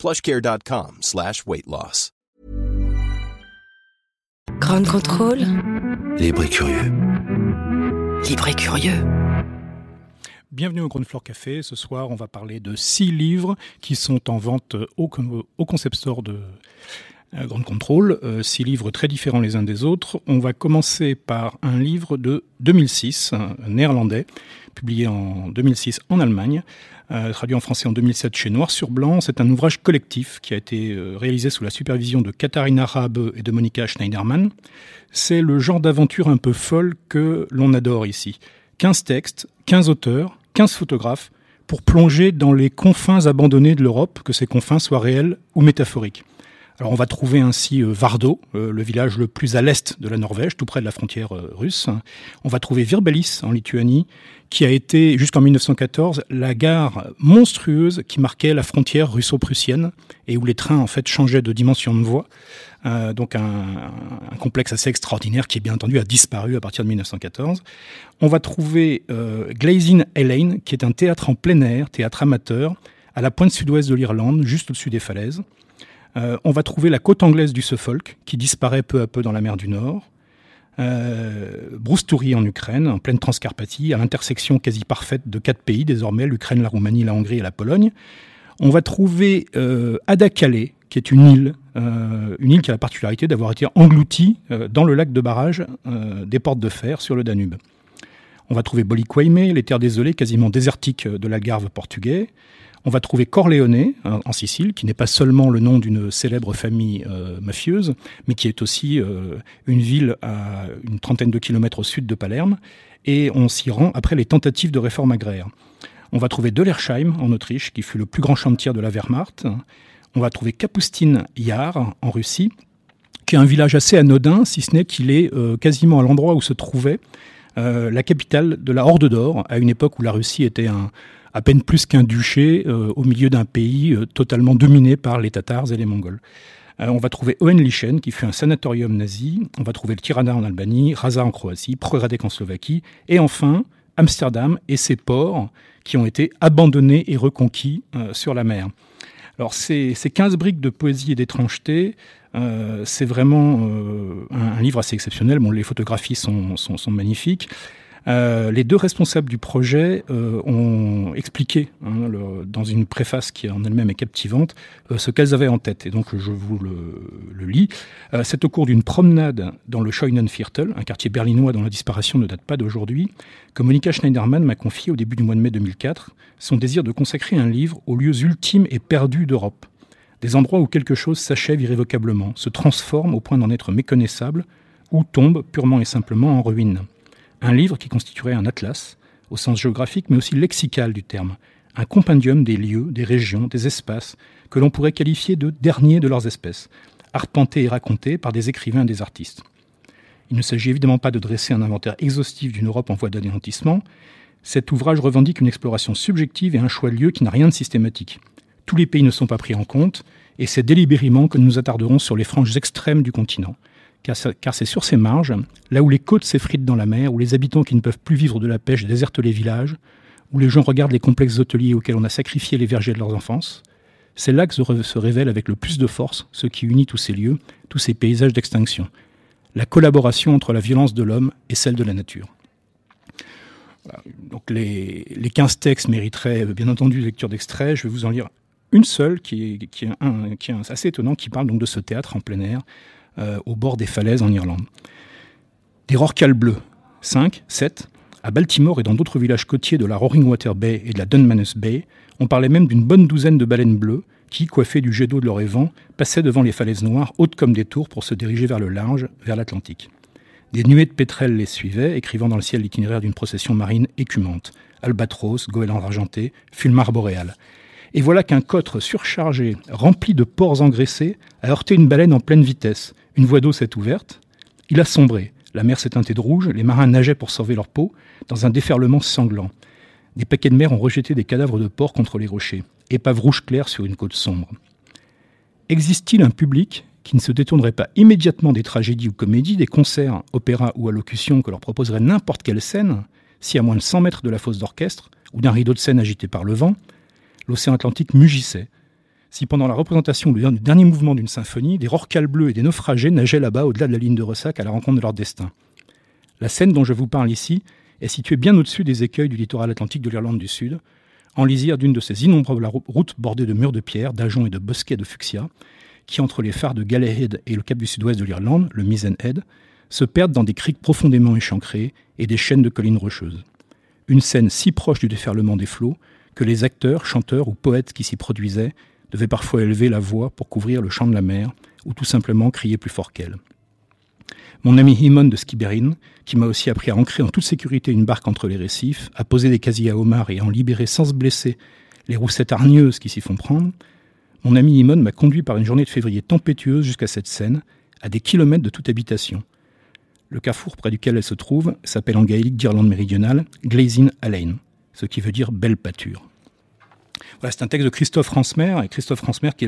plushcare.com slash weight loss. Grand contrôle. Libre et curieux. Libre et curieux. Bienvenue au Grand Floor Café. Ce soir, on va parler de six livres qui sont en vente au, au concept store de euh, Grand Contrôle. Euh, six livres très différents les uns des autres. On va commencer par un livre de 2006, néerlandais, publié en 2006 en Allemagne, euh, traduit en français en 2007 chez Noir sur Blanc. C'est un ouvrage collectif qui a été réalisé sous la supervision de Katharina Rabe et de Monika Schneiderman. C'est le genre d'aventure un peu folle que l'on adore ici. 15 textes, 15 auteurs, 15 photographes, pour plonger dans les confins abandonnés de l'Europe, que ces confins soient réels ou métaphoriques. Alors on va trouver ainsi euh, Vardo, euh, le village le plus à l'est de la Norvège, tout près de la frontière euh, russe. On va trouver Virbalis en Lituanie, qui a été jusqu'en 1914 la gare monstrueuse qui marquait la frontière russo-prussienne et où les trains en fait changeaient de dimension de voie. donc un, complexe assez extraordinaire qui, bien entendu, a disparu à partir de 1914. On va trouver euh, Glazing Elaine, qui est un théâtre en plein air, théâtre amateur, à la pointe sud-ouest de l'Irlande, juste au-dessus des falaises. Euh, on va trouver la côte anglaise du Suffolk, qui disparaît peu à peu dans la mer du Nord. Euh, Broustourie en Ukraine, en pleine Transcarpathie, à l'intersection quasi parfaite de quatre pays désormais, l'Ukraine, la Roumanie, la Hongrie et la Pologne. On va trouver euh, Adakale, qui est une île, une île qui a la particularité d'avoir été engloutie dans le lac de barrage des portes de fer sur le Danube. On va trouver Boliquaime, les terres désolées quasiment désertiques de l'Algarve portugais. On va trouver Corleone hein, en Sicile, qui n'est pas seulement le nom d'une célèbre famille euh, mafieuse, mais qui est aussi euh, une ville à une trentaine de kilomètres au sud de Palerme. Et on s'y rend après les tentatives de réforme agraire. On va trouver Delersheim en Autriche, qui fut le plus grand chantier de la Wehrmacht. On va trouver Kapustin Yar en Russie, qui est un village assez anodin, si ce n'est qu'il est euh, quasiment à l'endroit où se trouvait la capitale de la Horde d'Or, à une époque où la Russie était un, à peine plus qu'un duché euh, au milieu d'un pays euh, totalement dominé par les Tatars et les Mongols. Euh, on va trouver Hohenlichen, qui fut un sanatorium nazi. On va trouver le Tirana en Albanie, Raza en Croatie, Progradec en Slovaquie. Et enfin, Amsterdam et ses ports qui ont été abandonnés et reconquis sur la mer. Alors ces, ces 15 briques de poésie et d'étrangeté, c'est vraiment un, livre assez exceptionnel. Les photographies sont magnifiques. Euh, les deux responsables du projet euh, ont expliqué hein, dans une préface qui en elle-même est captivante euh, ce qu'elles avaient en tête. Et donc je vous le, lis. C'est au cours d'une promenade dans le Scheunenviertel, un quartier berlinois dont la disparition ne date pas d'aujourd'hui, que Monika Schneiderman m'a confié au début du mois de mai 2004 son désir de consacrer un livre aux lieux ultimes et perdus d'Europe. Des endroits où quelque chose s'achève irrévocablement, se transforme au point d'en être méconnaissable, ou tombe purement et simplement en ruine. Un livre qui constituerait un atlas, au sens géographique mais aussi lexical du terme, un compendium des lieux, des régions, des espaces, que l'on pourrait qualifier de derniers de leurs espèces, arpentés et racontés par des écrivains et des artistes. Il ne s'agit évidemment pas de dresser un inventaire exhaustif d'une Europe en voie d'anéantissement. Cet ouvrage revendique une exploration subjective et un choix de lieu qui n'a rien de systématique. Tous les pays ne sont pas pris en compte, et c'est délibérément que nous nous attarderons sur les franges extrêmes du continent, car c'est sur ces marges, là où les côtes s'effritent dans la mer, où les habitants qui ne peuvent plus vivre de la pêche désertent les villages, où les gens regardent les complexes hôteliers auxquels on a sacrifié les vergers de leur enfance, c'est là que se révèle avec le plus de force ce qui unit tous ces lieux, tous ces paysages d'extinction, la collaboration entre la violence de l'homme et celle de la nature. Donc les, les 15 textes mériteraient bien entendu lecture d'extrait, je vais vous en lire une seule qui est, assez étonnant, qui parle donc de ce théâtre en plein air, euh, au bord des falaises en Irlande. Des rorquals bleus, 5, 7. À Baltimore et dans d'autres villages côtiers de la Roaring Water Bay et de la Dunmanus Bay, on parlait même d'une bonne douzaine de baleines bleues qui, coiffées du jet d'eau de leur évent, passaient devant les falaises noires, hautes comme des tours, pour se diriger vers le large, vers l'Atlantique. Des nuées de pétrels les suivaient, écrivant dans le ciel l'itinéraire d'une procession marine écumante. Albatros, goélands argentés, fulmar boréal. Et voilà qu'un cotre surchargé, rempli de porcs engraissés, a heurté une baleine en pleine vitesse. Une voie d'eau s'est ouverte. Il a sombré. La mer s'est teintée de rouge. Les marins nageaient pour sauver leur peau dans un déferlement sanglant. Des paquets de mer ont rejeté des cadavres de porcs contre les rochers. Épave rouge claire sur une côte sombre. Existe-t-il un public qui ne se détournerait pas immédiatement des tragédies ou comédies, des concerts, opéras ou allocutions que leur proposerait n'importe quelle scène, si à moins de 100 mètres de la fosse d'orchestre ou d'un rideau de scène agité par le vent, l'océan Atlantique mugissait, si pendant la représentation du dernier mouvement d'une symphonie, des rorquals bleus et des naufragés nageaient là-bas au-delà de la ligne de ressac à la rencontre de leur destin. La scène dont je vous parle ici est située bien au-dessus des écueils du littoral atlantique de l'Irlande du Sud, en lisière d'une de ces innombrables routes bordées de murs de pierre, d'ajoncs et de bosquets de fuchsia, qui, entre les phares de Galleyhead et le cap du sud-ouest de l'Irlande, le Mizenhead, se perdent dans des criques profondément échancrées et des chaînes de collines rocheuses. Une scène si proche du déferlement des flots que les acteurs, chanteurs ou poètes qui s'y produisaient devaient parfois élever la voix pour couvrir le chant de la mer ou tout simplement crier plus fort qu'elle. Mon ami Himon de Skibbereen, qui m'a aussi appris à ancrer en toute sécurité une barque entre les récifs, à poser des casiers à homards et à en libérer sans se blesser les roussettes hargneuses qui s'y font prendre, mon ami Himon m'a conduit par une journée de février tempétueuse jusqu'à cette scène, à des kilomètres de toute habitation. Le carrefour près duquel elle se trouve s'appelle en gaélique d'Irlande méridionale Glazin Alain, ce qui veut dire belle pâture. Voilà, c'est un texte de Christophe Ransmer, et Christophe Ransmer qui,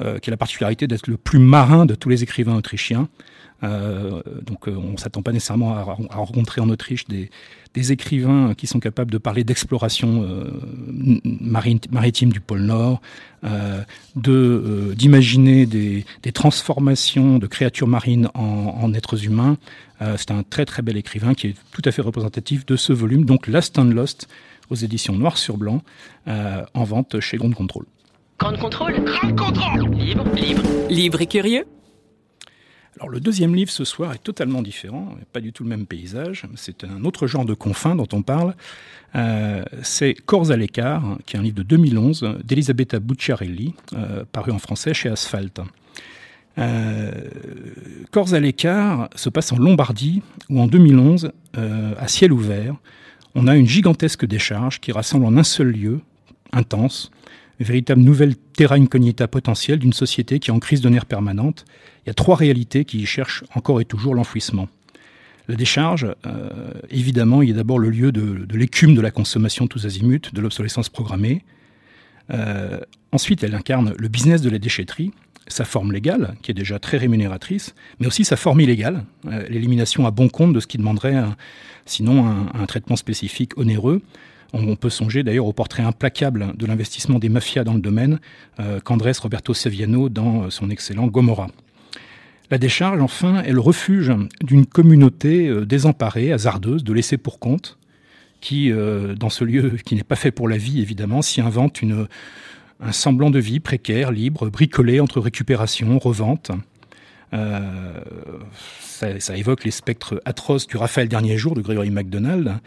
euh, qui a la particularité d'être le plus marin de tous les écrivains autrichiens. Euh, donc euh, on ne s'attend pas nécessairement à, rencontrer en Autriche des, écrivains qui sont capables de parler d'exploration euh, maritime du pôle Nord, de d'imaginer des, transformations de créatures marines en, êtres humains. C'est un très très bel écrivain qui est tout à fait représentatif de ce volume, donc Last and Lost aux éditions Noir sur Blanc, en vente chez Grande Contrôle. Grande Contrôle? Grande Contrôle Libre, libre. Libre et curieux? Le deuxième livre ce soir est totalement différent, pas du tout le même paysage, c'est un autre genre de confins dont on parle. Euh, c'est Corps à l'écart, qui est un livre de 2011 d'Elisabetta Bucciarelli, euh, paru en français chez Asphalt. Euh, Corps à l'écart se passe en Lombardie, où en 2011, à ciel ouvert, on a une gigantesque décharge qui rassemble en un seul lieu, intense, une véritable nouvelle terra incognita potentielle d'une société qui est en crise de nerfs permanente. Il y a trois réalités qui y cherchent encore et toujours l'enfouissement. La décharge, euh, évidemment, il est d'abord le lieu de, l'écume de la consommation tous azimuts, de l'obsolescence programmée. Euh, ensuite, elle incarne le business de la déchetterie, sa forme légale, qui est déjà très rémunératrice, mais aussi sa forme illégale, euh, l'élimination à bon compte de ce qui demanderait sinon un, traitement spécifique onéreux, on peut songer d'ailleurs au portrait implacable de l'investissement des mafias dans le domaine qu'Andrés Roberto Saviano dans son excellent Gomorra. La décharge, enfin, est le refuge d'une communauté euh, désemparée, hasardeuse, de laissés pour compte, qui, dans ce lieu qui n'est pas fait pour la vie, évidemment, s'y invente un semblant de vie précaire, libre, bricolé entre récupération, revente. Ça, ça, évoque les spectres atroces du Raphaël Dernier Jour de Gregory MacDonald,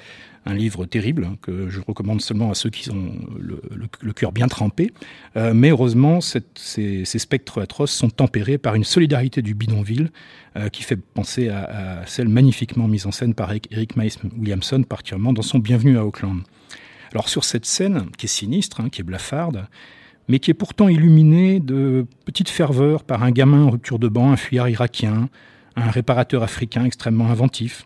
un livre terrible que je recommande seulement à ceux qui ont le, cœur bien trempé. Euh, mais heureusement, ces, spectres atroces sont tempérés par une solidarité du bidonville euh, qui fait penser à, celle magnifiquement mise en scène par Eric Mice Williamson, particulièrement dans son Bienvenue à Auckland. Alors sur cette scène, qui est sinistre, hein, qui est blafarde, mais qui est pourtant illuminée de petites ferveurs par un gamin en rupture de banc, un fuyard irakien, un réparateur africain extrêmement inventif,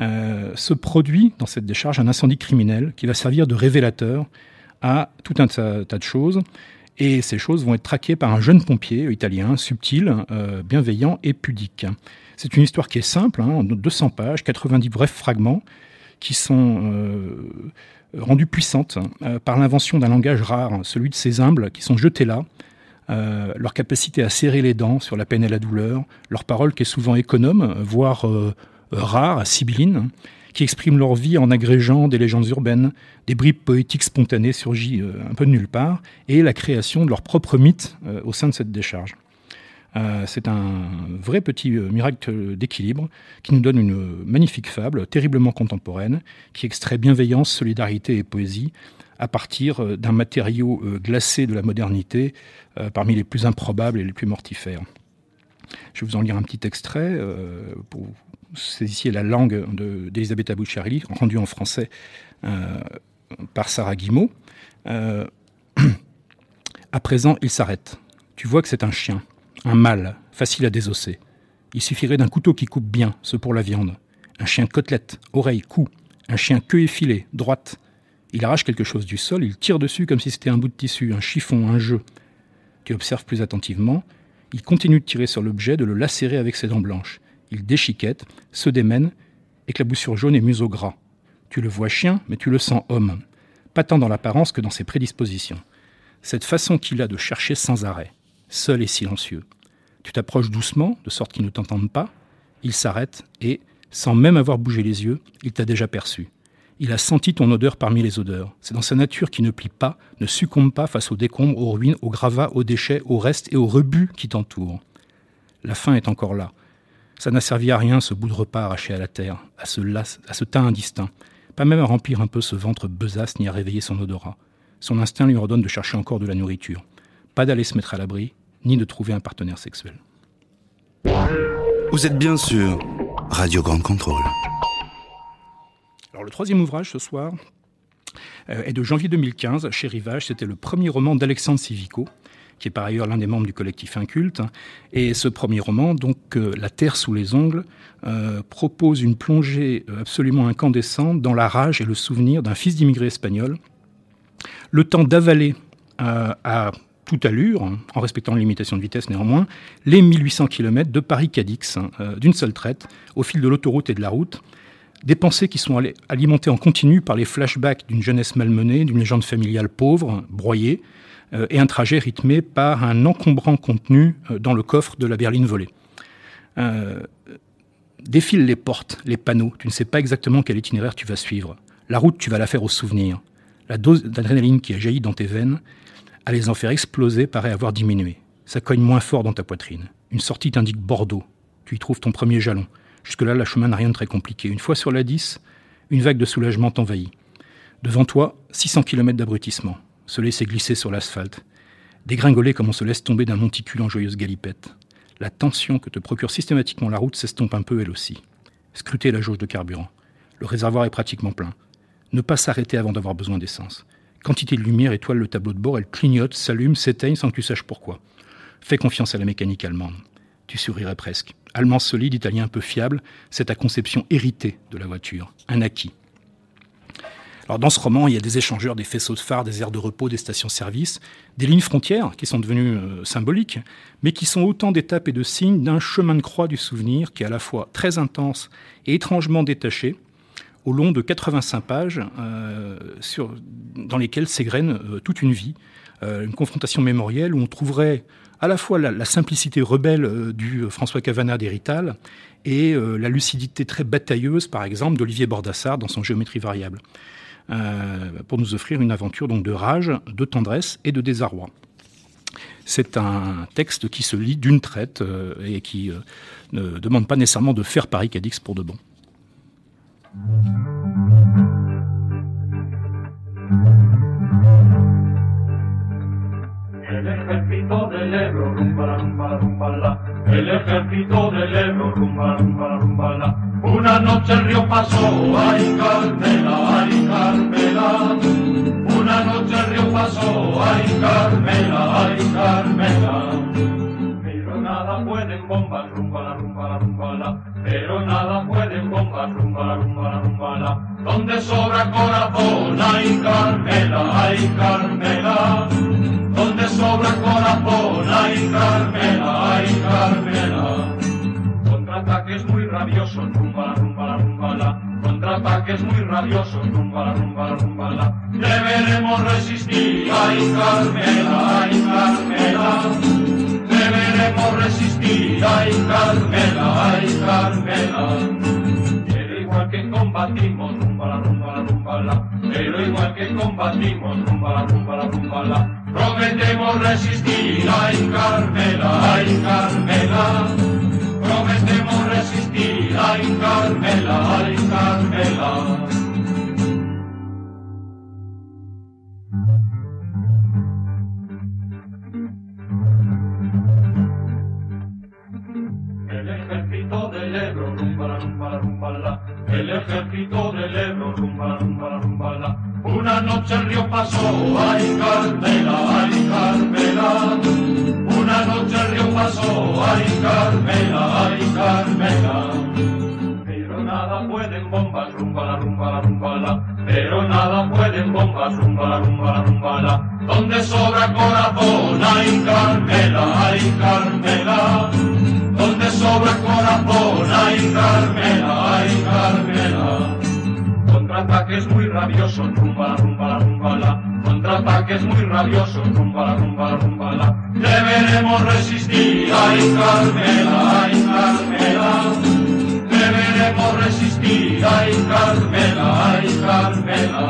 euh, se produit dans cette décharge un incendie criminel qui va servir de révélateur à tout un tas, de choses. Et ces choses vont être traquées par un jeune pompier italien, subtil, euh, bienveillant et pudique. C'est une histoire qui est simple, hein, 200 pages, 90 brefs fragments, qui sont euh, rendus puissantes par l'invention d'un langage rare, celui de ces humbles qui sont jetés là, leur capacité à serrer les dents sur la peine et la douleur, leur parole qui est souvent économe, voire rares, sibylline, qui expriment leur vie en agrégeant des légendes urbaines, des bribes poétiques spontanées surgies euh, un peu de nulle part, et la création de leur propre mythe euh, au sein de cette décharge. Euh, c'est un vrai petit miracle d'équilibre qui nous donne une magnifique fable, terriblement contemporaine, qui extrait bienveillance, solidarité et poésie à partir d'un matériau glacé de la modernité, parmi les plus improbables et les plus mortifères. Je vais vous en lire un petit extrait pour ici la langue d'Elisabeth de, rendue en français euh, par Sarah Guimau. Euh, À présent, il s'arrête. Tu vois que c'est un chien, un mâle, facile à désosser. Il suffirait d'un couteau qui coupe bien, ce pour la viande. Un chien côtelette, oreille, cou. Un chien queue effilée, droite. Il arrache quelque chose du sol, il tire dessus comme si c'était un bout de tissu, un chiffon, un jeu. Tu observes plus attentivement. Il continue de tirer sur l'objet, de le lacérer avec ses dents blanches. Il déchiquette, se démène, éclaboussure jaune et museau gras. Tu le vois chien, mais tu le sens homme. Pas tant dans l'apparence que dans ses prédispositions. Cette façon qu'il a de chercher sans arrêt, seul et silencieux. Tu t'approches doucement, de sorte qu'il ne t'entende pas. Il s'arrête et, sans même avoir bougé les yeux, il t'a déjà perçu. Il a senti ton odeur parmi les odeurs. C'est dans sa nature qui ne plie pas, ne succombe pas face aux décombres, aux ruines, aux gravats, aux déchets, aux restes et aux rebuts qui t'entourent. La faim est encore là. Ça n'a servi à rien ce bout de repas arraché à la terre, à ce, à ce teint indistinct. Pas même à remplir un peu ce ventre besace ni à réveiller son odorat. Son instinct lui ordonne de chercher encore de la nourriture. Pas d'aller se mettre à l'abri, ni de trouver un partenaire sexuel. Vous êtes bien sûr Radio Grande Contrôle. Alors le troisième ouvrage ce soir euh, est de janvier 2015 chez Rivage. C'était le premier roman d'Alexandre Civico, qui est par ailleurs l'un des membres du collectif Inculte. Et ce premier roman, donc euh, La Terre sous les ongles, euh, propose une plongée absolument incandescente dans la rage et le souvenir d'un fils d'immigré espagnol. Le temps d'avaler à toute allure, hein, en respectant la limitation de vitesse néanmoins, les 1800 km de Paris-Cadix, hein, d'une seule traite, au fil de l'autoroute et de la route, des pensées qui sont alimentées en continu par les flashbacks d'une jeunesse malmenée, d'une légende familiale pauvre, broyée, euh, et un trajet rythmé par un encombrant contenu euh, dans le coffre de la berline volée. Euh, défile les portes, les panneaux, tu ne sais pas exactement quel itinéraire tu vas suivre. La route, tu vas la faire au souvenir. La dose d'adrénaline qui a jailli dans tes veines, à les en faire exploser, paraît avoir diminué. Ça cogne moins fort dans ta poitrine. Une sortie t'indique Bordeaux. Tu y trouves ton premier jalon. Jusque-là, la chemin n'a rien de très compliqué. Une fois sur la 10, une vague de soulagement t'envahit. Devant toi, 600 km d'abrutissement. Se laisser glisser sur l'asphalte. Dégringoler comme on se laisse tomber d'un monticule en joyeuse galipette. La tension que te procure systématiquement la route s'estompe un peu elle aussi. Scruter la jauge de carburant. Le réservoir est pratiquement plein. Ne pas s'arrêter avant d'avoir besoin d'essence. Quantité de lumière étoile le tableau de bord, elle clignote, s'allume, s'éteigne sans que tu saches pourquoi. Fais confiance à la mécanique allemande. Tu sourirais presque. Allemand solide, italien un peu fiable, c'est ta conception héritée de la voiture, un acquis. Alors dans ce roman, il y a des échangeurs, des faisceaux de phare, des aires de repos, des stations-service, des lignes frontières qui sont devenues euh, symboliques, mais qui sont autant d'étapes et de signes d'un chemin de croix du souvenir qui est à la fois très intense et étrangement détaché, au long de 85 pages euh, dans lesquelles s'égrène euh, toute une vie, une confrontation mémorielle où on trouverait à la fois la, simplicité rebelle euh, du euh, François Cavana d'Hérital et euh, la lucidité très batailleuse, par exemple, d'Olivier Bordassar dans son Géométrie variable, pour nous offrir une aventure donc de rage, de tendresse et de désarroi. C'est un texte qui se lit d'une traite et qui ne demande pas nécessairement de faire Paris-Cadix pour de bon. Del Ebro, rumba, rumba, rumba, la. El ejército del Ebro, rumba, rumba, rumba, la. Una noche el río pasó, ay Carmela, ay Carmela. Una noche el río pasó, ay Carmela, ay Carmela. Pueden bombas, rumba, la, rumba, la, rumba, la. Pero nada pueden bombas, rumba, la, rumba, la, rumba, la. Donde sobra corazón, ay Carmela, ay Carmela donde sobra corazón, ay Carmela, ay Carmela. Contraataques muy rabiosos, rumba la rumba la rumba la. Contraataques muy rabiosos, rumba la rumba la rumba la. Deberemos resistir, ay Carmela, ay Carmela. Ay Carmela, ay Carmela. Pero igual que combatimos, rumba la rumba la rumba la. Pero igual que combatimos, rumba la rumba la rumba la prometemos resistir, ay Carmela, ay Carmela, prometemos resistir, ay Carmela, ay Carmela. Ay Carmela, ay Carmela. Pero nada pueden bombas, rumba la rumba la rumba la. Pero nada pueden bombas, rumba la rumba la rumba la. Donde sobra corazón, ay Carmela, ay Carmela. Donde sobra corazón, ay Carmela, ay Carmela. Contraataques muy rabiosos, rumba la rumba la rumba la. Contraataques muy rabiosos, rumba la rumba la rumba la. Deberemos resistir, ay Carmela, ay Carmela. Deberemos resistir, ay Carmela, ay Carmela.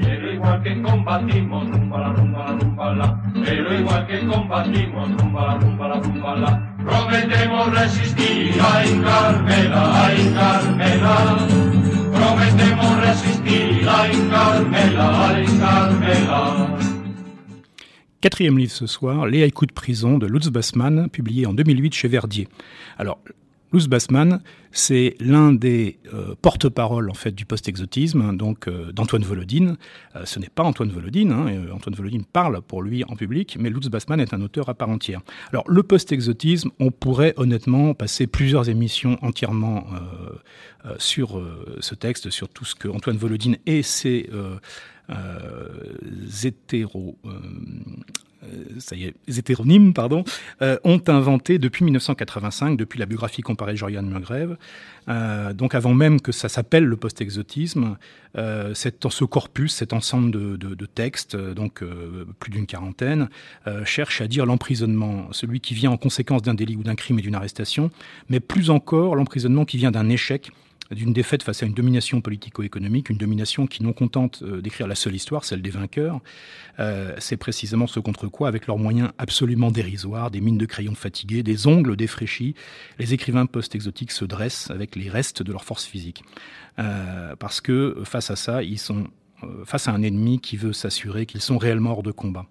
Pero igual que combatimos, rumba la rumba la rumba la. Pero igual que combatimos, rumba la rumba la rumba la. Prometemos resistir, ay Carmela, ay Carmela. Quatrième livre ce soir, Les haïkus de prison de Lutz Bassmann, publié en 2008 chez Verdier. Alors, Lutz Bassmann, c'est l'un des euh, porte-parole en fait du post-exotisme, donc euh, d'Antoine Volodine. Euh, ce n'est pas Antoine Volodine. Hein, Antoine Volodine parle pour lui en public, mais Lutz Bassmann est un auteur à part entière. Alors le post-exotisme, on pourrait honnêtement passer plusieurs émissions entièrement sur ce texte, sur tout ce que Antoine Volodine et ses hétéros euh, ça y est, les hétéronymes, pardon, euh, ont inventé depuis 1985, depuis la biographie comparée de Joriane Murgrève, euh, donc avant même que ça s'appelle le post-exotisme, euh, ce corpus, cet ensemble de, de, textes, donc euh, plus d'une quarantaine, euh, cherche à dire l'emprisonnement, celui qui vient en conséquence d'un délit ou d'un crime et d'une arrestation, mais plus encore l'emprisonnement qui vient d'un échec d'une défaite face à une domination politico-économique, une domination qui, non contente euh, d'écrire la seule histoire, celle des vainqueurs, euh, c'est précisément ce contre quoi, avec leurs moyens absolument dérisoires, des mines de crayons fatiguées, des ongles défraîchis, les écrivains post-exotiques se dressent avec les restes de leur force physique. Euh, parce que face à ça, ils sont face à un ennemi qui veut s'assurer qu'ils sont réellement hors de combat.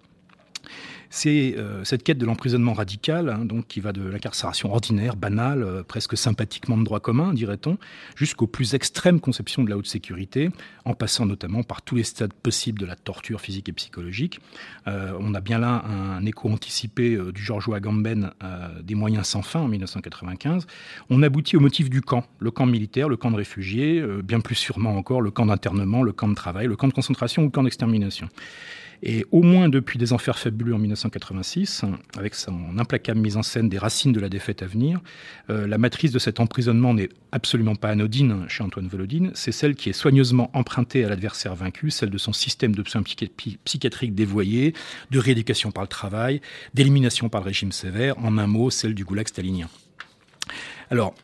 C'est euh, cette quête de l'emprisonnement radical, hein, donc qui va de l'incarcération ordinaire, banale, euh, presque sympathiquement de droit commun, dirait-on, jusqu'aux plus extrêmes conceptions de la haute sécurité, en passant notamment par tous les stades possibles de la torture physique et psychologique. Euh, on a bien là un écho anticipé du Georges Agamben des moyens sans fin en 1995. On aboutit au motif du camp, le camp militaire, le camp de réfugiés, bien plus sûrement encore le camp d'internement, le camp de travail, le camp de concentration ou le camp d'extermination. Et au moins depuis des enfers fabuleux en 1986, avec son implacable mise en scène des racines de la défaite à venir, euh, la matrice de cet emprisonnement n'est absolument pas anodine chez Antoine Volodine, c'est celle qui est soigneusement empruntée à l'adversaire vaincu, celle de son système de soins psychiatriques dévoyé, de rééducation par le travail, d'élimination par le régime sévère, en un mot, celle du goulag stalinien. Alors,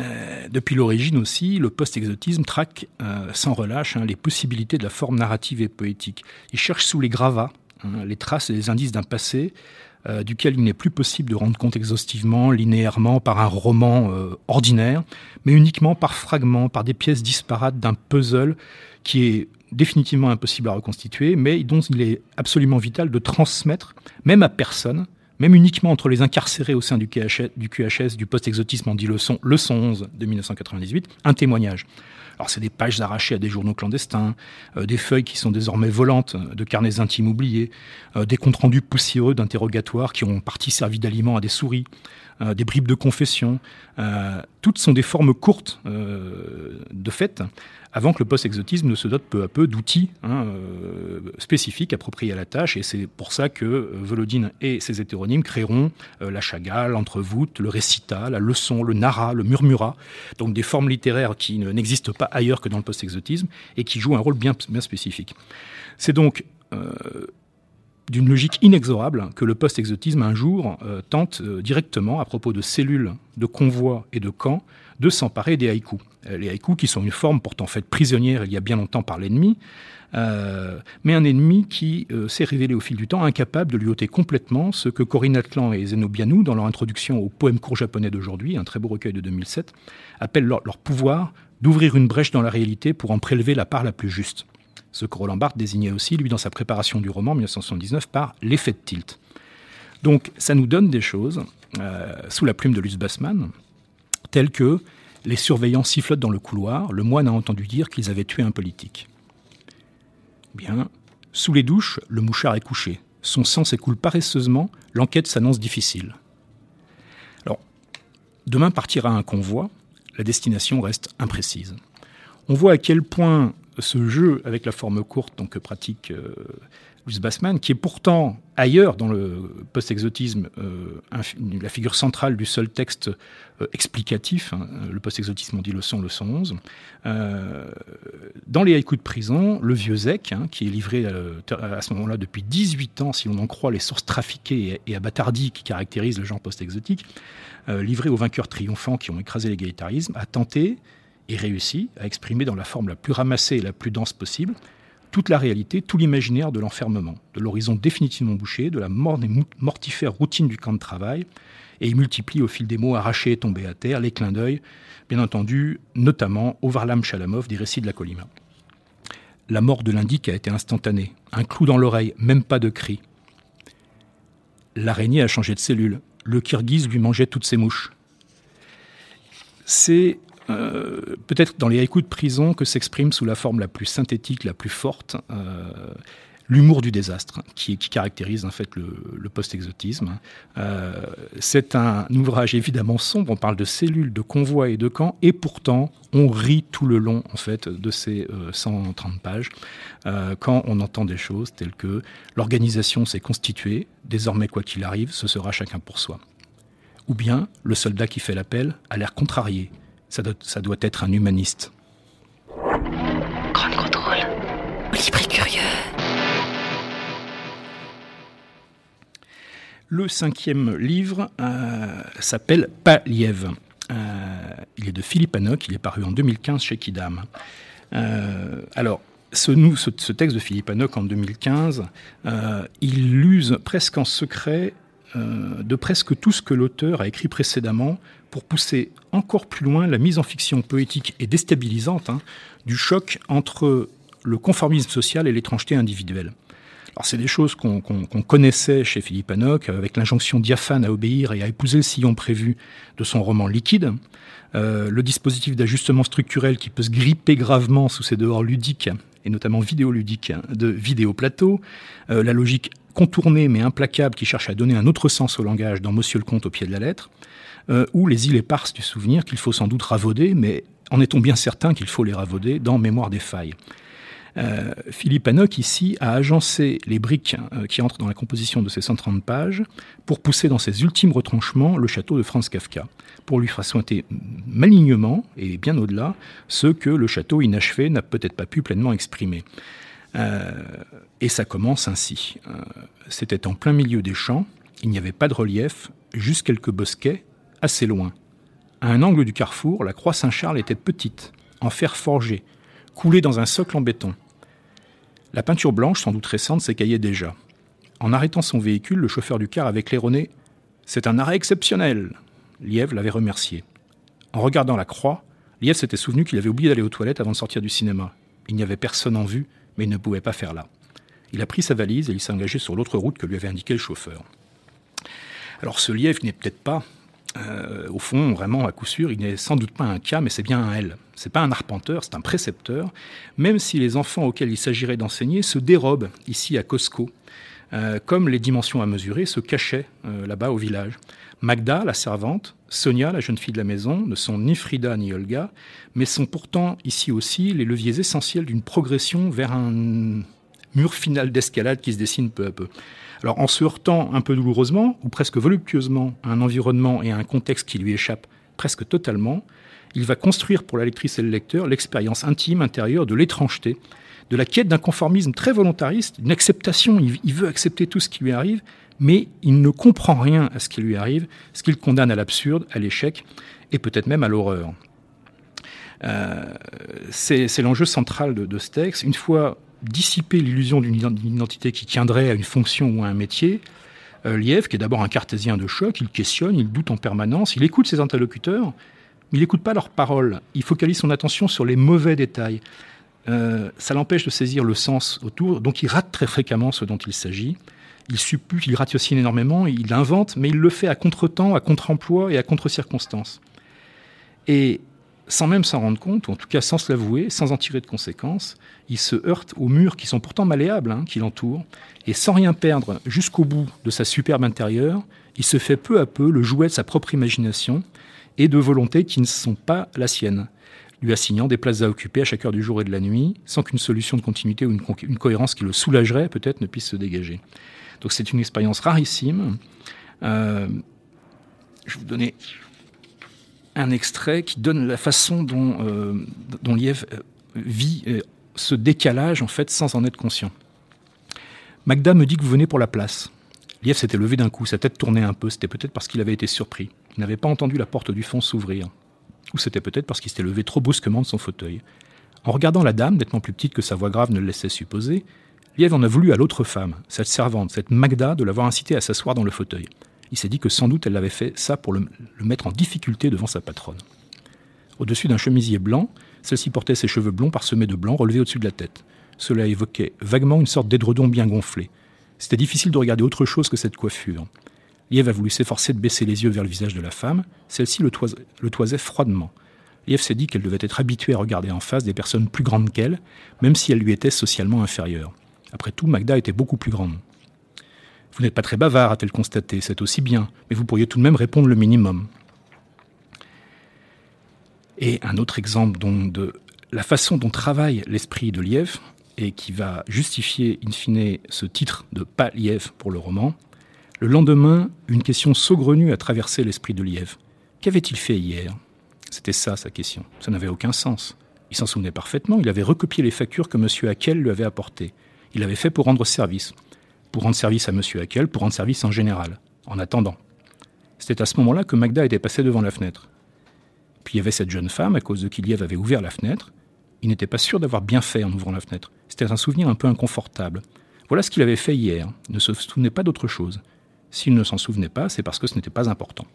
euh, depuis l'origine aussi, le post-exotisme traque euh, sans relâche hein, les possibilités de la forme narrative et poétique. Il cherche sous les gravats hein, les traces et les indices d'un passé euh, duquel il n'est plus possible de rendre compte exhaustivement, linéairement, par un roman ordinaire, mais uniquement par fragments, par des pièces disparates d'un puzzle qui est définitivement impossible à reconstituer, mais dont il est absolument vital de transmettre, même à personne, même uniquement entre les incarcérés au sein du QHS, du, post-exotisme en dit leçon, leçon 11 de 1998, un témoignage. Alors c'est des pages arrachées à des journaux clandestins, euh, des feuilles qui sont désormais volantes, euh, de carnets intimes oubliés, euh, des comptes rendus poussiéreux d'interrogatoires qui ont en partie servi d'aliment à des souris, des bribes de confession. Toutes sont des formes courtes euh, de fait, avant que le post-exotisme ne se dote peu à peu d'outils hein, euh, spécifiques appropriés à la tâche. Et c'est pour ça que Volodine et ses hétéronymes créeront euh, la chagall, l'entrevoûte, le récita, la leçon, le nara, le murmura. Donc des formes littéraires qui n'existent pas ailleurs que dans le post-exotisme et qui jouent un rôle bien, bien spécifique. C'est donc d'une logique inexorable que le post-exotisme un jour euh, tente euh, directement, à propos de cellules, de convois et de camps, de s'emparer des haïkus. Euh, les haïkus qui sont une forme pourtant faite prisonnière il y a bien longtemps par l'ennemi, mais un ennemi qui s'est révélé au fil du temps incapable de lui ôter complètement ce que Corinne Atlan et Zeno Bianou, dans leur introduction au poème court japonais d'aujourd'hui, un très beau recueil de 2007, appellent leur pouvoir d'ouvrir une brèche dans la réalité pour en prélever la part la plus juste ce que Roland Barthes désignait aussi, lui, dans sa préparation du roman 1979, par l'effet de tilt. Donc, ça nous donne des choses, euh, sous la plume de Lutz Bassmann, telles que les surveillants sifflotent dans le couloir, le moine a entendu dire qu'ils avaient tué un politique. Bien, sous les douches, le mouchard est couché. Son sang s'écoule paresseusement, l'enquête s'annonce difficile. Demain partira un convoi, la destination reste imprécise. On voit à quel point ce jeu avec la forme courte donc, que pratique euh, Bassman, qui est pourtant ailleurs dans le post-exotisme euh, la figure centrale du seul texte euh, explicatif, hein, le post-exotisme on dit le 100, le 111. dans les haïkus de prison, le vieux Zek, hein, qui est livré à, ce moment-là depuis 18 ans, si l'on en croit les sources trafiquées et, et qui caractérisent le genre post-exotique, livré aux vainqueurs triomphants qui ont écrasé l'égalitarisme, a tenté et réussi à exprimer dans la forme la plus ramassée et la plus dense possible toute la réalité, tout l'imaginaire de l'enfermement, de l'horizon définitivement bouché, de la mort des mortifères routines du camp de travail, et il multiplie au fil des mots arrachés et tombés à terre les clins d'œil, bien entendu, notamment au Varlam Chalamov des récits de la Colima. La mort de l'indique a été instantanée, un clou dans l'oreille, même pas de cri. L'araignée a changé de cellule, le kirghiz lui mangeait toutes ses mouches. C'est euh, peut-être dans les haïkus de prison que s'exprime sous la forme la plus synthétique, la plus forte, euh, l'humour du désastre, qui, caractérise en fait le, post-exotisme. Euh, c'est un ouvrage évidemment sombre, on parle de cellules, de convois et de camps, et pourtant on rit tout le long en fait de ces 130 pages, quand on entend des choses telles que l'organisation s'est constituée, désormais quoi qu'il arrive, ce sera chacun pour soi. Ou bien le soldat qui fait l'appel a l'air contrarié, ça doit, être un humaniste. Grand contrôle. Libre curieux. Le cinquième livre euh, s'appelle Paliev. Euh, il est de Philippe Hanoc, il est paru en 2015 chez Kidam. Euh, alors, ce, ce, texte de Philippe Hanoc en 2015, il use presque en secret de presque tout ce que l'auteur a écrit précédemment pour pousser encore plus loin la mise en fiction poétique et déstabilisante hein, du choc entre le conformisme social et l'étrangeté individuelle. Alors c'est des choses qu'on connaissait chez Philippe Hanoc, avec l'injonction diaphane à obéir et à épouser le sillon prévu de son roman Liquide, euh, le dispositif d'ajustement structurel qui peut se gripper gravement sous ses dehors ludiques, et notamment vidéoludiques, de vidéoplateau, euh, la logique contournée mais implacable qui cherche à donner un autre sens au langage dans Monsieur le Comte au pied de la lettre, euh, ou les îles éparses du souvenir qu'il faut sans doute ravauder, mais en est-on bien certain qu'il faut les ravauder dans Mémoire des failles euh, Philippe Hanoc, ici, a agencé les briques euh, qui entrent dans la composition de ces 130 pages pour pousser dans ses ultimes retranchements le château de Franz Kafka, pour lui faire sointer malignement, et bien au-delà, ce que le château inachevé n'a peut-être pas pu pleinement exprimer. Et ça commence ainsi. C'était en plein milieu des champs, il n'y avait pas de relief, juste quelques bosquets assez loin. À un angle du carrefour, la croix Saint-Charles était petite, en fer forgé, coulée dans un socle en béton. La peinture blanche, sans doute récente, s'écaillait déjà. En arrêtant son véhicule, le chauffeur du car avait claironné C'est un arrêt exceptionnel Lièvre l'avait remercié. En regardant la croix, Lièvre s'était souvenu qu'il avait oublié d'aller aux toilettes avant de sortir du cinéma. Il n'y avait personne en vue, mais il ne pouvait pas faire là. Il a pris sa valise et il s'est engagé sur l'autre route que lui avait indiqué le chauffeur. Alors ce lièvre n'est peut-être pas euh, au fond, vraiment, à coup sûr, il n'est sans doute pas un cas, mais c'est bien un L. C'est pas un arpenteur, c'est un précepteur, même si les enfants auxquels il s'agirait d'enseigner se dérobent ici à Costco, euh, comme les dimensions à mesurer se cachaient euh, là-bas au village. Magda, la servante, Sonia, la jeune fille de la maison, ne sont ni Frida ni Olga, mais sont pourtant ici aussi les leviers essentiels d'une progression vers un mur final d'escalade qui se dessine peu à peu. Alors en se heurtant un peu douloureusement, ou presque voluptueusement, à un environnement et à un contexte qui lui échappe presque totalement, il va construire pour la lectrice et le lecteur l'expérience intime intérieure de l'étrangeté, de la quête d'un conformisme très volontariste, d'une acceptation, il, veut accepter tout ce qui lui arrive, mais il ne comprend rien à ce qui lui arrive, ce qu'il condamne à l'absurde, à l'échec et peut-être même à l'horreur. Euh, c'est l'enjeu central de, de, ce texte. Une fois dissiper l'illusion d'une identité qui tiendrait à une fonction ou à un métier, euh, qui est d'abord un cartésien de choc, il questionne, il doute en permanence, il écoute ses interlocuteurs, mais il n'écoute pas leurs paroles. Il focalise son attention sur les mauvais détails. Euh, ça l'empêche de saisir le sens autour, donc il rate très fréquemment ce dont il s'agit. Il suppute, il ratiocine énormément, il invente, mais il le fait à contre-temps, à contre-emploi et à contre-circonstances. Et sans même s'en rendre compte, en tout cas sans se l'avouer, sans en tirer de conséquences, il se heurte aux murs qui sont pourtant malléables, hein, qui l'entourent, et sans rien perdre jusqu'au bout de sa superbe intérieure, il se fait peu à peu le jouet de sa propre imagination, et de volontés qui ne sont pas la sienne, lui assignant des places à occuper à chaque heure du jour et de la nuit, sans qu'une solution de continuité ou une, cohérence qui le soulagerait peut-être ne puisse se dégager. Donc c'est une expérience rarissime. Euh, je vais vous donner un extrait qui donne la façon dont, euh, euh, vit ce décalage en fait sans en être conscient. Magda me dit que vous venez pour la place. Liev s'était levé d'un coup, sa tête tournait un peu, c'était peut-être parce qu'il avait été surpris. Il n'avait pas entendu la porte du fond s'ouvrir. Ou c'était peut-être parce qu'il s'était levé trop brusquement de son fauteuil. En regardant la dame, nettement plus petite que sa voix grave ne le laissait supposer, Liev en a voulu à l'autre femme, cette servante, cette Magda, de l'avoir incité à s'asseoir dans le fauteuil. Il s'est dit que sans doute elle l'avait fait ça pour le, mettre en difficulté devant sa patronne. Au-dessus d'un chemisier blanc, celle-ci portait ses cheveux blonds parsemés de blanc relevés au-dessus de la tête. Cela évoquait vaguement une sorte d'édredon bien gonflé. C'était difficile de regarder autre chose que cette coiffure. Liev a voulu s'efforcer de baisser les yeux vers le visage de la femme. Celle-ci le, le, toisait froidement. Liev s'est dit qu'elle devait être habituée à regarder en face des personnes plus grandes qu'elle, même si elles lui étaient socialement inférieures. Après tout, Magda était beaucoup plus grande. Vous n'êtes pas très bavard, a-t-elle constaté, c'est aussi bien, mais vous pourriez tout de même répondre le minimum. Et un autre exemple donc de la façon dont travaille l'esprit de Liev, et qui va justifier in fine ce titre de Pas Liev pour le roman, le lendemain, une question saugrenue a traversé l'esprit de Liev. Qu'avait-il fait hier? C'était ça sa question. Ça n'avait aucun sens. Il s'en souvenait parfaitement, il avait recopié les factures que M. Hakel lui avait apportées. Il l'avait fait pour rendre service. Pour rendre service à M. Hakel, pour rendre service en général, en attendant. C'était à ce moment-là que Magda était passée devant la fenêtre. Puis il y avait cette jeune femme, à cause de qui Liev avait ouvert la fenêtre. Il n'était pas sûr d'avoir bien fait en ouvrant la fenêtre. C'était un souvenir un peu inconfortable. Voilà ce qu'il avait fait hier. Il ne se souvenait pas d'autre chose. S'il ne s'en souvenait pas, c'est parce que ce n'était pas important.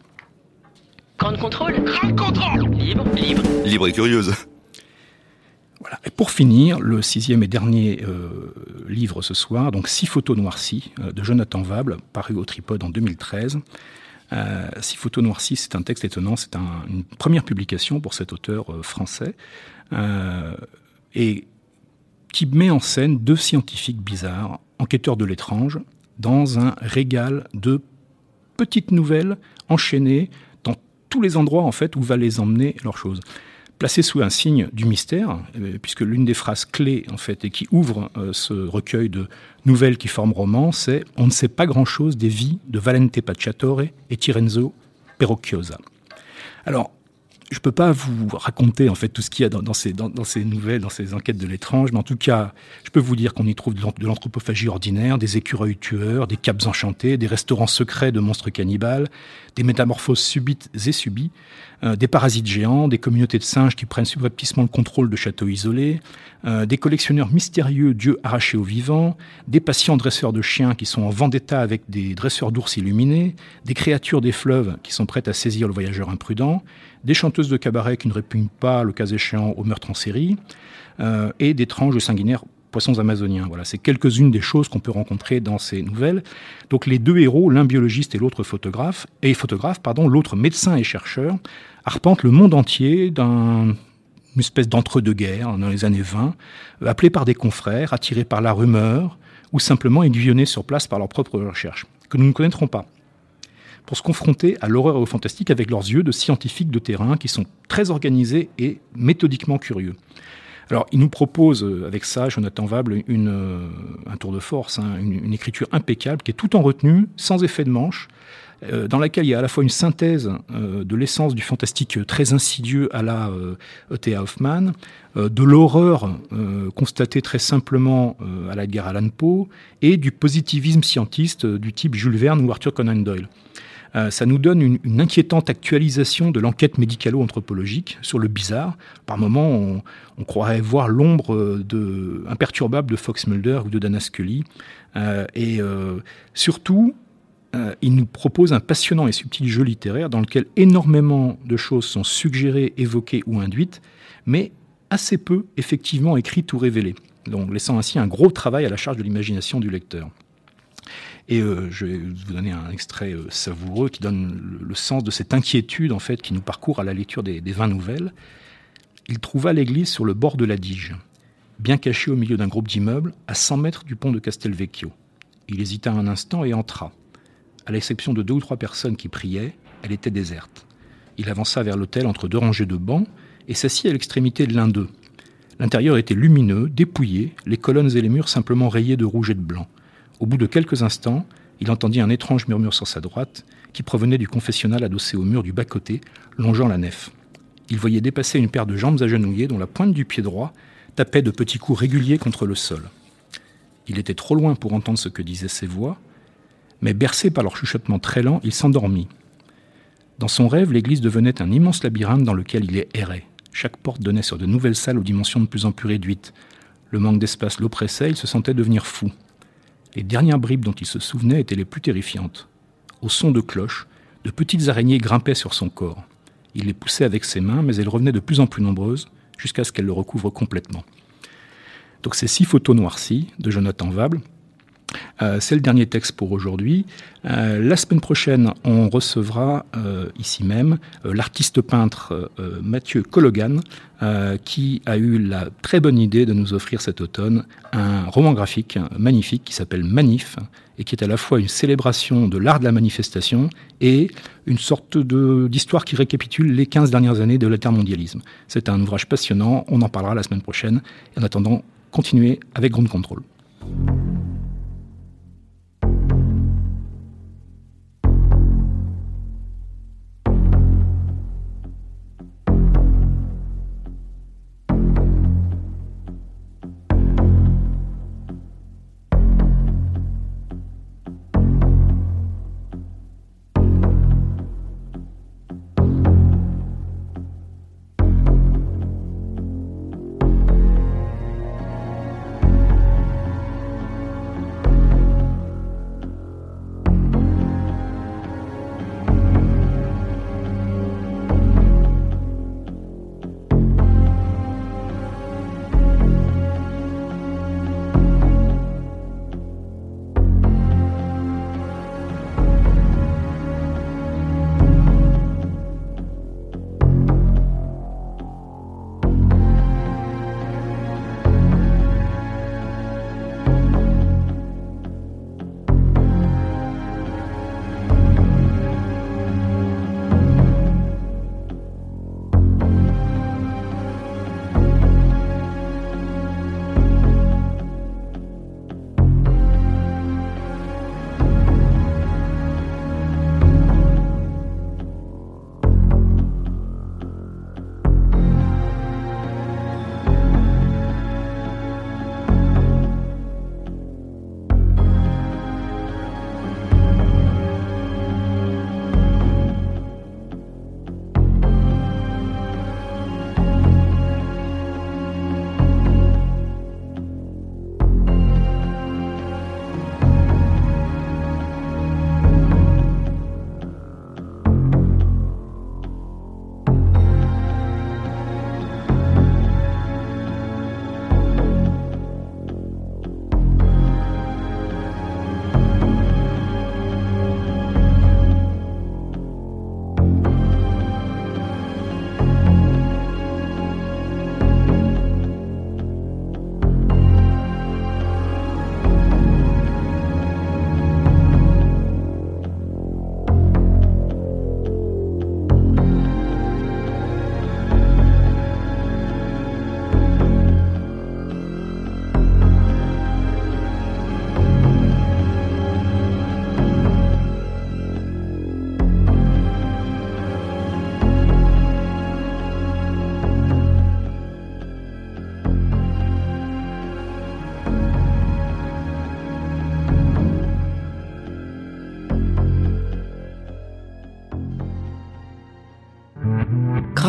Grand contrôle Grand contrôle Libre, libre. Libre et curieuse. Et pour finir, le sixième et dernier euh, livre ce soir, donc Six photos noircies euh, de Jonathan Vable, paru au Tripode en 2013. Euh, Six photos noircies, c'est un texte étonnant, c'est une première publication pour cet auteur français, et qui met en scène deux scientifiques bizarres, enquêteurs de l'étrange, dans un régal de petites nouvelles enchaînées dans tous les endroits en fait où va les emmener leur chose. Placé sous un signe du mystère, euh, puisque l'une des phrases clés en fait et qui ouvre euh, ce recueil de nouvelles qui forment roman, c'est on ne sait pas grand-chose des vies de Valente Pacciatore et Tirenzo Perocchiosa. Alors je ne peux pas vous raconter en fait tout ce qu'il y a dans, ces, nouvelles, dans ces enquêtes de l'étrange, mais en tout cas, je peux vous dire qu'on y trouve de l'anthropophagie ordinaire, des écureuils tueurs, des capes enchantés, des restaurants secrets de monstres cannibales, des métamorphoses subites et subies, euh, des parasites géants, des communautés de singes qui prennent subrepticement le contrôle de châteaux isolés, euh, des collectionneurs mystérieux, dieux arrachés aux vivants, des patients dresseurs de chiens qui sont en vendetta avec des dresseurs d'ours illuminés, des créatures des fleuves qui sont prêtes à saisir le voyageur imprudent, des chanteuses de cabaret qui ne répugnent pas, le cas échéant, au meurtre en série, euh, et d'étranges sanguinaires poissons amazoniens. Voilà, c'est quelques-unes des choses qu'on peut rencontrer dans ces nouvelles. Donc les deux héros, l'un biologiste et l'autre photographe, et photographe, pardon, l'autre médecin et chercheur, arpentent le monde entier d'un espèce d'entre-deux-guerres dans les années 20, appelés par des confrères, attirés par la rumeur, ou simplement aiguillonnés sur place par leurs propres recherches, que nous ne connaîtrons pas pour se confronter à l'horreur et au fantastique avec leurs yeux de scientifiques de terrain qui sont très organisés et méthodiquement curieux. Alors, il nous propose euh, avec ça, Jonathan Vable, une, euh, un tour de force, hein, une, écriture impeccable qui est tout en retenue, sans effet de manche, euh, dans laquelle il y a à la fois une synthèse de l'essence du fantastique très insidieux à la E.T.A. Hoffman, de l'horreur constatée très simplement à la guerre Allan Poe, et du positivisme scientiste du type Jules Verne ou Arthur Conan Doyle. Euh, ça nous donne une, inquiétante actualisation de l'enquête médicalo-anthropologique sur le bizarre. Par moments, on, croirait voir l'ombre euh, imperturbable de Fox Mulder ou de Dana Scully. Euh, et surtout, il nous propose un passionnant et subtil jeu littéraire dans lequel énormément de choses sont suggérées, évoquées ou induites, mais assez peu effectivement écrites ou révélées, donc laissant ainsi un gros travail à la charge de l'imagination du lecteur. Et euh, je vais vous donner un extrait euh, savoureux qui donne le, sens de cette inquiétude en fait qui nous parcourt à la lecture des, des 20 nouvelles. Il trouva l'église sur le bord de la Dige, bien cachée au milieu d'un groupe d'immeubles, à 100 mètres du pont de Castelvecchio. Il hésita un instant et entra. À l'exception de deux ou trois personnes qui priaient, elle était déserte. Il avança vers l'hôtel entre deux rangées de bancs et s'assit à l'extrémité de l'un d'eux. L'intérieur était lumineux, dépouillé, les colonnes et les murs simplement rayés de rouge et de blanc. Au bout de quelques instants, il entendit un étrange murmure sur sa droite, qui provenait du confessionnal adossé au mur du bas-côté, longeant la nef. Il voyait dépasser une paire de jambes agenouillées dont la pointe du pied droit tapait de petits coups réguliers contre le sol. Il était trop loin pour entendre ce que disaient ces voix, mais bercé par leur chuchotement très lent, il s'endormit. Dans son rêve, l'église devenait un immense labyrinthe dans lequel il errait. Chaque porte donnait sur de nouvelles salles aux dimensions de plus en plus réduites. Le manque d'espace l'oppressait, il se sentait devenir fou. Les dernières bribes dont il se souvenait étaient les plus terrifiantes. Au son de cloches, de petites araignées grimpaient sur son corps. Il les poussait avec ses mains, mais elles revenaient de plus en plus nombreuses, jusqu'à ce qu'elles le recouvrent complètement. Donc ces six photos noircies de Jonathan Vable, euh, c'est le dernier texte pour aujourd'hui. Euh, la semaine prochaine, on recevra euh, ici même l'artiste peintre Mathieu Cologan, qui a eu la très bonne idée de nous offrir cet automne un roman graphique magnifique qui s'appelle Manif et qui est à la fois une célébration de l'art de la manifestation et une sorte d'histoire qui récapitule les 15 dernières années de l'intermondialisme. C'est un ouvrage passionnant, on en parlera la semaine prochaine. En attendant, continuez avec Ground Control.